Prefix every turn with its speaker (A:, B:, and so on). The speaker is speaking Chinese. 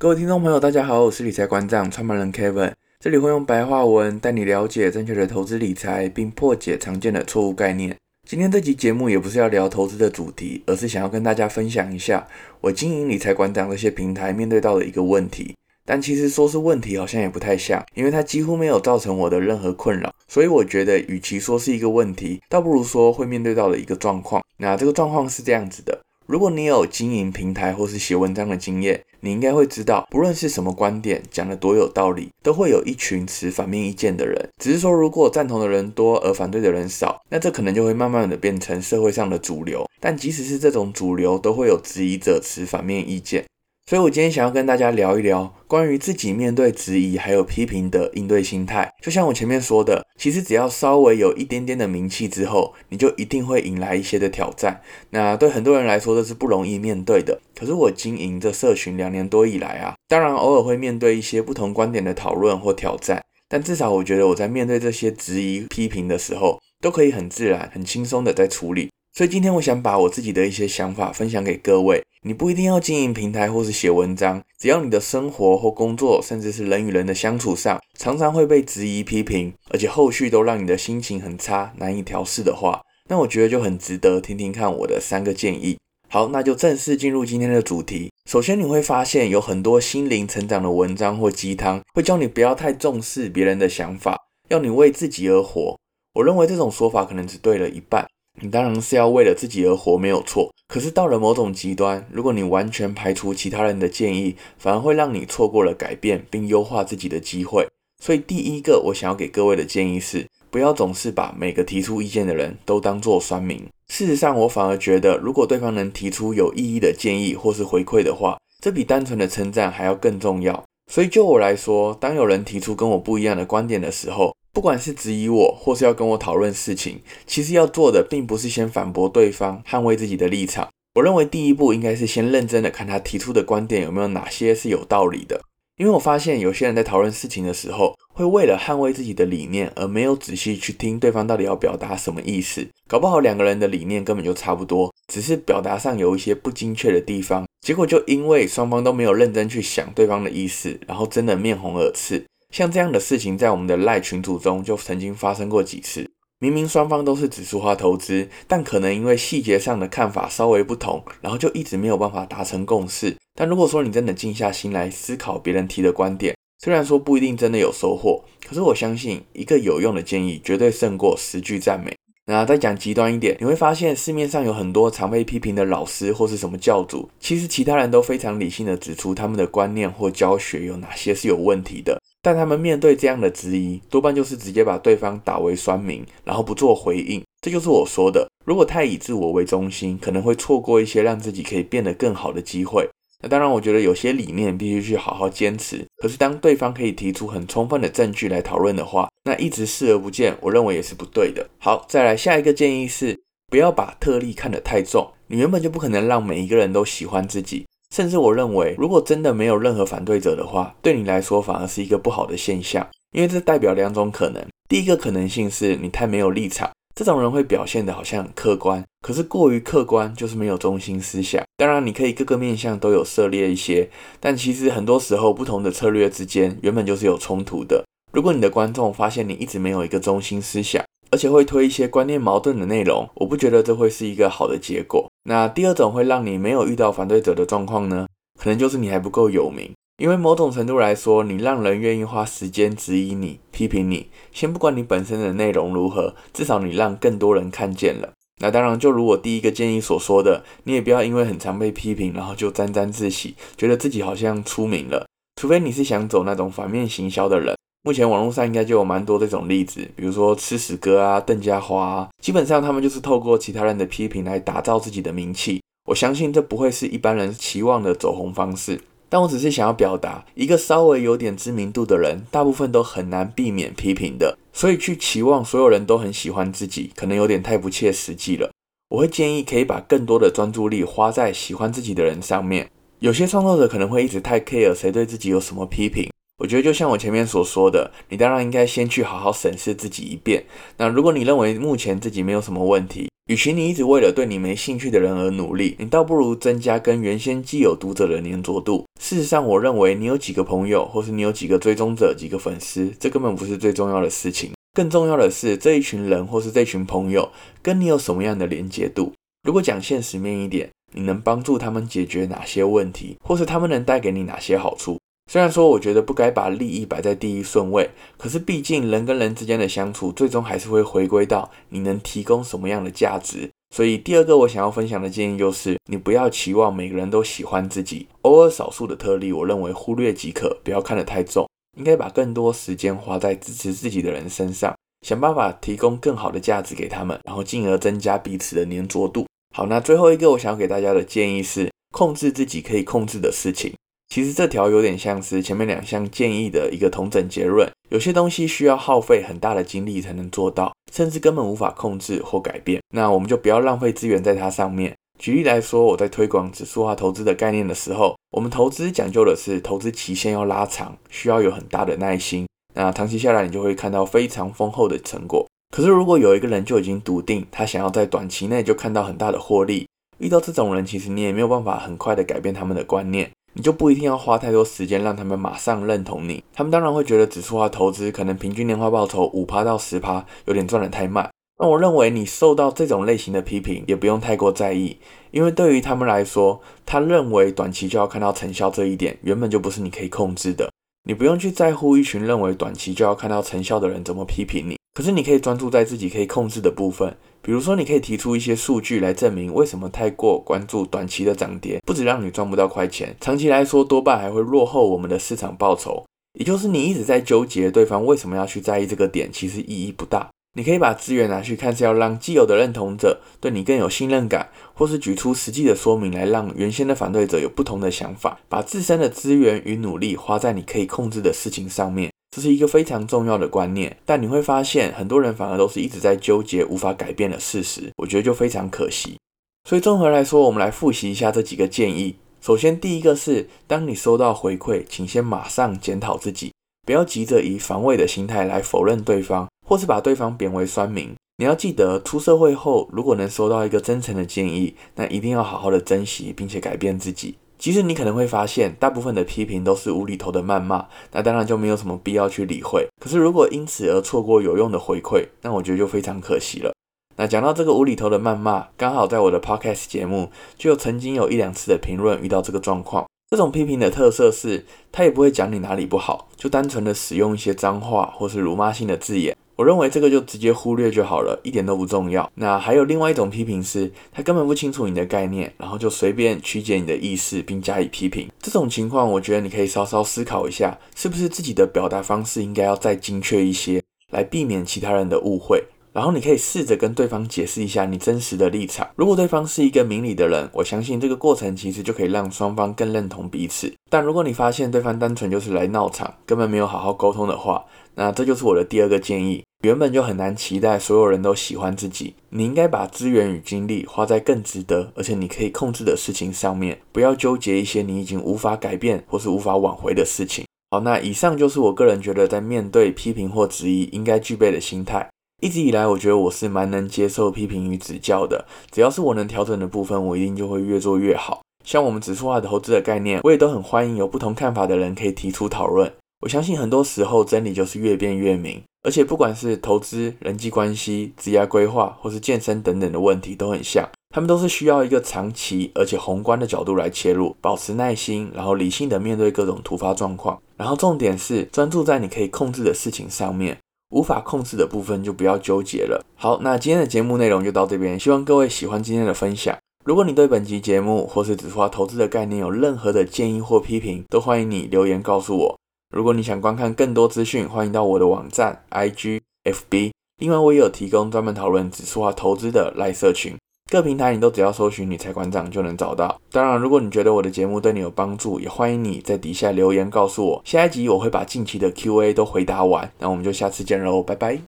A: 各位听众朋友，大家好，我是理财馆长创办人 Kevin，这里会用白话文带你了解正确的投资理财，并破解常见的错误概念。今天这集节目也不是要聊投资的主题，而是想要跟大家分享一下我经营理财馆长这些平台面对到的一个问题。但其实说是问题，好像也不太像，因为它几乎没有造成我的任何困扰。所以我觉得，与其说是一个问题，倒不如说会面对到的一个状况。那这个状况是这样子的。如果你有经营平台或是写文章的经验，你应该会知道，不论是什么观点讲的多有道理，都会有一群持反面意见的人。只是说，如果赞同的人多而反对的人少，那这可能就会慢慢的变成社会上的主流。但即使是这种主流，都会有质疑者持反面意见。所以，我今天想要跟大家聊一聊关于自己面对质疑还有批评的应对心态。就像我前面说的，其实只要稍微有一点点的名气之后，你就一定会迎来一些的挑战。那对很多人来说，这是不容易面对的。可是我经营这社群两年多以来啊，当然偶尔会面对一些不同观点的讨论或挑战，但至少我觉得我在面对这些质疑批评的时候，都可以很自然、很轻松的在处理。所以今天我想把我自己的一些想法分享给各位。你不一定要经营平台或是写文章，只要你的生活或工作，甚至是人与人的相处上，常常会被质疑批评，而且后续都让你的心情很差，难以调适的话，那我觉得就很值得听听看我的三个建议。好，那就正式进入今天的主题。首先你会发现有很多心灵成长的文章或鸡汤，会教你不要太重视别人的想法，要你为自己而活。我认为这种说法可能只对了一半。你当然是要为了自己而活，没有错。可是到了某种极端，如果你完全排除其他人的建议，反而会让你错过了改变并优化自己的机会。所以第一个我想要给各位的建议是，不要总是把每个提出意见的人都当作酸民。事实上，我反而觉得，如果对方能提出有意义的建议或是回馈的话，这比单纯的称赞还要更重要。所以就我来说，当有人提出跟我不一样的观点的时候，不管是质疑我，或是要跟我讨论事情，其实要做的并不是先反驳对方，捍卫自己的立场。我认为第一步应该是先认真的看他提出的观点有没有哪些是有道理的。因为我发现有些人在讨论事情的时候，会为了捍卫自己的理念，而没有仔细去听对方到底要表达什么意思。搞不好两个人的理念根本就差不多，只是表达上有一些不精确的地方。结果就因为双方都没有认真去想对方的意思，然后真的面红耳赤。像这样的事情，在我们的赖群组中就曾经发生过几次。明明双方都是指数化投资，但可能因为细节上的看法稍微不同，然后就一直没有办法达成共识。但如果说你真的静下心来思考别人提的观点，虽然说不一定真的有收获，可是我相信一个有用的建议绝对胜过十句赞美。那再讲极端一点，你会发现市面上有很多常被批评的老师或是什么教主，其实其他人都非常理性的指出他们的观念或教学有哪些是有问题的。但他们面对这样的质疑，多半就是直接把对方打为酸民，然后不做回应。这就是我说的，如果太以自我为中心，可能会错过一些让自己可以变得更好的机会。那当然，我觉得有些理念必须去好好坚持。可是当对方可以提出很充分的证据来讨论的话，那一直视而不见，我认为也是不对的。好，再来下一个建议是，不要把特例看得太重。你原本就不可能让每一个人都喜欢自己。甚至我认为，如果真的没有任何反对者的话，对你来说反而是一个不好的现象，因为这代表两种可能。第一个可能性是你太没有立场，这种人会表现得好像很客观，可是过于客观就是没有中心思想。当然，你可以各个面向都有涉猎一些，但其实很多时候不同的策略之间原本就是有冲突的。如果你的观众发现你一直没有一个中心思想，而且会推一些观念矛盾的内容，我不觉得这会是一个好的结果。那第二种会让你没有遇到反对者的状况呢？可能就是你还不够有名，因为某种程度来说，你让人愿意花时间质疑你、批评你。先不管你本身的内容如何，至少你让更多人看见了。那当然，就如我第一个建议所说的，你也不要因为很常被批评，然后就沾沾自喜，觉得自己好像出名了。除非你是想走那种反面行销的人。目前网络上应该就有蛮多这种例子，比如说吃屎哥啊、邓家华啊，基本上他们就是透过其他人的批评来打造自己的名气。我相信这不会是一般人期望的走红方式，但我只是想要表达，一个稍微有点知名度的人，大部分都很难避免批评的，所以去期望所有人都很喜欢自己，可能有点太不切实际了。我会建议可以把更多的专注力花在喜欢自己的人上面。有些创作者可能会一直太 care 谁对自己有什么批评。我觉得就像我前面所说的，你当然应该先去好好审视自己一遍。那如果你认为目前自己没有什么问题，与其你一直为了对你没兴趣的人而努力，你倒不如增加跟原先既有读者的黏着度。事实上，我认为你有几个朋友，或是你有几个追踪者、几个粉丝，这根本不是最重要的事情。更重要的是，这一群人或是这群朋友跟你有什么样的连结度。如果讲现实面一点，你能帮助他们解决哪些问题，或是他们能带给你哪些好处？虽然说我觉得不该把利益摆在第一顺位，可是毕竟人跟人之间的相处，最终还是会回归到你能提供什么样的价值。所以第二个我想要分享的建议就是，你不要期望每个人都喜欢自己，偶尔少数的特例，我认为忽略即可，不要看得太重，应该把更多时间花在支持自己的人身上，想办法提供更好的价值给他们，然后进而增加彼此的黏着度。好，那最后一个我想要给大家的建议是，控制自己可以控制的事情。其实这条有点像是前面两项建议的一个统整结论。有些东西需要耗费很大的精力才能做到，甚至根本无法控制或改变。那我们就不要浪费资源在它上面。举例来说，我在推广指数化投资的概念的时候，我们投资讲究的是投资期限要拉长，需要有很大的耐心。那长期下来，你就会看到非常丰厚的成果。可是如果有一个人就已经笃定，他想要在短期内就看到很大的获利，遇到这种人，其实你也没有办法很快的改变他们的观念。你就不一定要花太多时间让他们马上认同你，他们当然会觉得指数化投资可能平均年化报酬五趴到十趴，有点赚得太慢。那我认为你受到这种类型的批评也不用太过在意，因为对于他们来说，他认为短期就要看到成效这一点原本就不是你可以控制的，你不用去在乎一群认为短期就要看到成效的人怎么批评你。可是你可以专注在自己可以控制的部分。比如说，你可以提出一些数据来证明为什么太过关注短期的涨跌，不止让你赚不到快钱，长期来说多半还会落后我们的市场报酬。也就是你一直在纠结对方为什么要去在意这个点，其实意义不大。你可以把资源拿去看是要让既有的认同者对你更有信任感，或是举出实际的说明来让原先的反对者有不同的想法，把自身的资源与努力花在你可以控制的事情上面。这是一个非常重要的观念，但你会发现很多人反而都是一直在纠结无法改变的事实，我觉得就非常可惜。所以综合来说，我们来复习一下这几个建议。首先，第一个是，当你收到回馈，请先马上检讨自己，不要急着以防卫的心态来否认对方，或是把对方贬为酸民。你要记得，出社会后如果能收到一个真诚的建议，那一定要好好的珍惜，并且改变自己。其实你可能会发现，大部分的批评都是无厘头的谩骂，那当然就没有什么必要去理会。可是如果因此而错过有用的回馈，那我觉得就非常可惜了。那讲到这个无厘头的谩骂，刚好在我的 podcast 节目就曾经有一两次的评论遇到这个状况。这种批评的特色是，他也不会讲你哪里不好，就单纯的使用一些脏话或是辱骂性的字眼。我认为这个就直接忽略就好了，一点都不重要。那还有另外一种批评是，他根本不清楚你的概念，然后就随便曲解你的意思并加以批评。这种情况，我觉得你可以稍稍思考一下，是不是自己的表达方式应该要再精确一些，来避免其他人的误会。然后你可以试着跟对方解释一下你真实的立场。如果对方是一个明理的人，我相信这个过程其实就可以让双方更认同彼此。但如果你发现对方单纯就是来闹场，根本没有好好沟通的话，那这就是我的第二个建议。原本就很难期待所有人都喜欢自己，你应该把资源与精力花在更值得而且你可以控制的事情上面，不要纠结一些你已经无法改变或是无法挽回的事情。好，那以上就是我个人觉得在面对批评或质疑应该具备的心态。一直以来，我觉得我是蛮能接受批评与指教的，只要是我能调整的部分，我一定就会越做越好。像我们指数化投资的概念，我也都很欢迎有不同看法的人可以提出讨论。我相信很多时候真理就是越辩越明，而且不管是投资、人际关系、职业规划或是健身等等的问题都很像，他们都是需要一个长期而且宏观的角度来切入，保持耐心，然后理性的面对各种突发状况，然后重点是专注在你可以控制的事情上面，无法控制的部分就不要纠结了。好，那今天的节目内容就到这边，希望各位喜欢今天的分享。如果你对本期节目或是指数化投资的概念有任何的建议或批评，都欢迎你留言告诉我。如果你想观看更多资讯，欢迎到我的网站、IG、FB。另外，我也有提供专门讨论指数化投资的赖社群，各平台你都只要搜寻理财馆长就能找到。当然，如果你觉得我的节目对你有帮助，也欢迎你在底下留言告诉我。下一集我会把近期的 QA 都回答完，那我们就下次见喽，拜拜。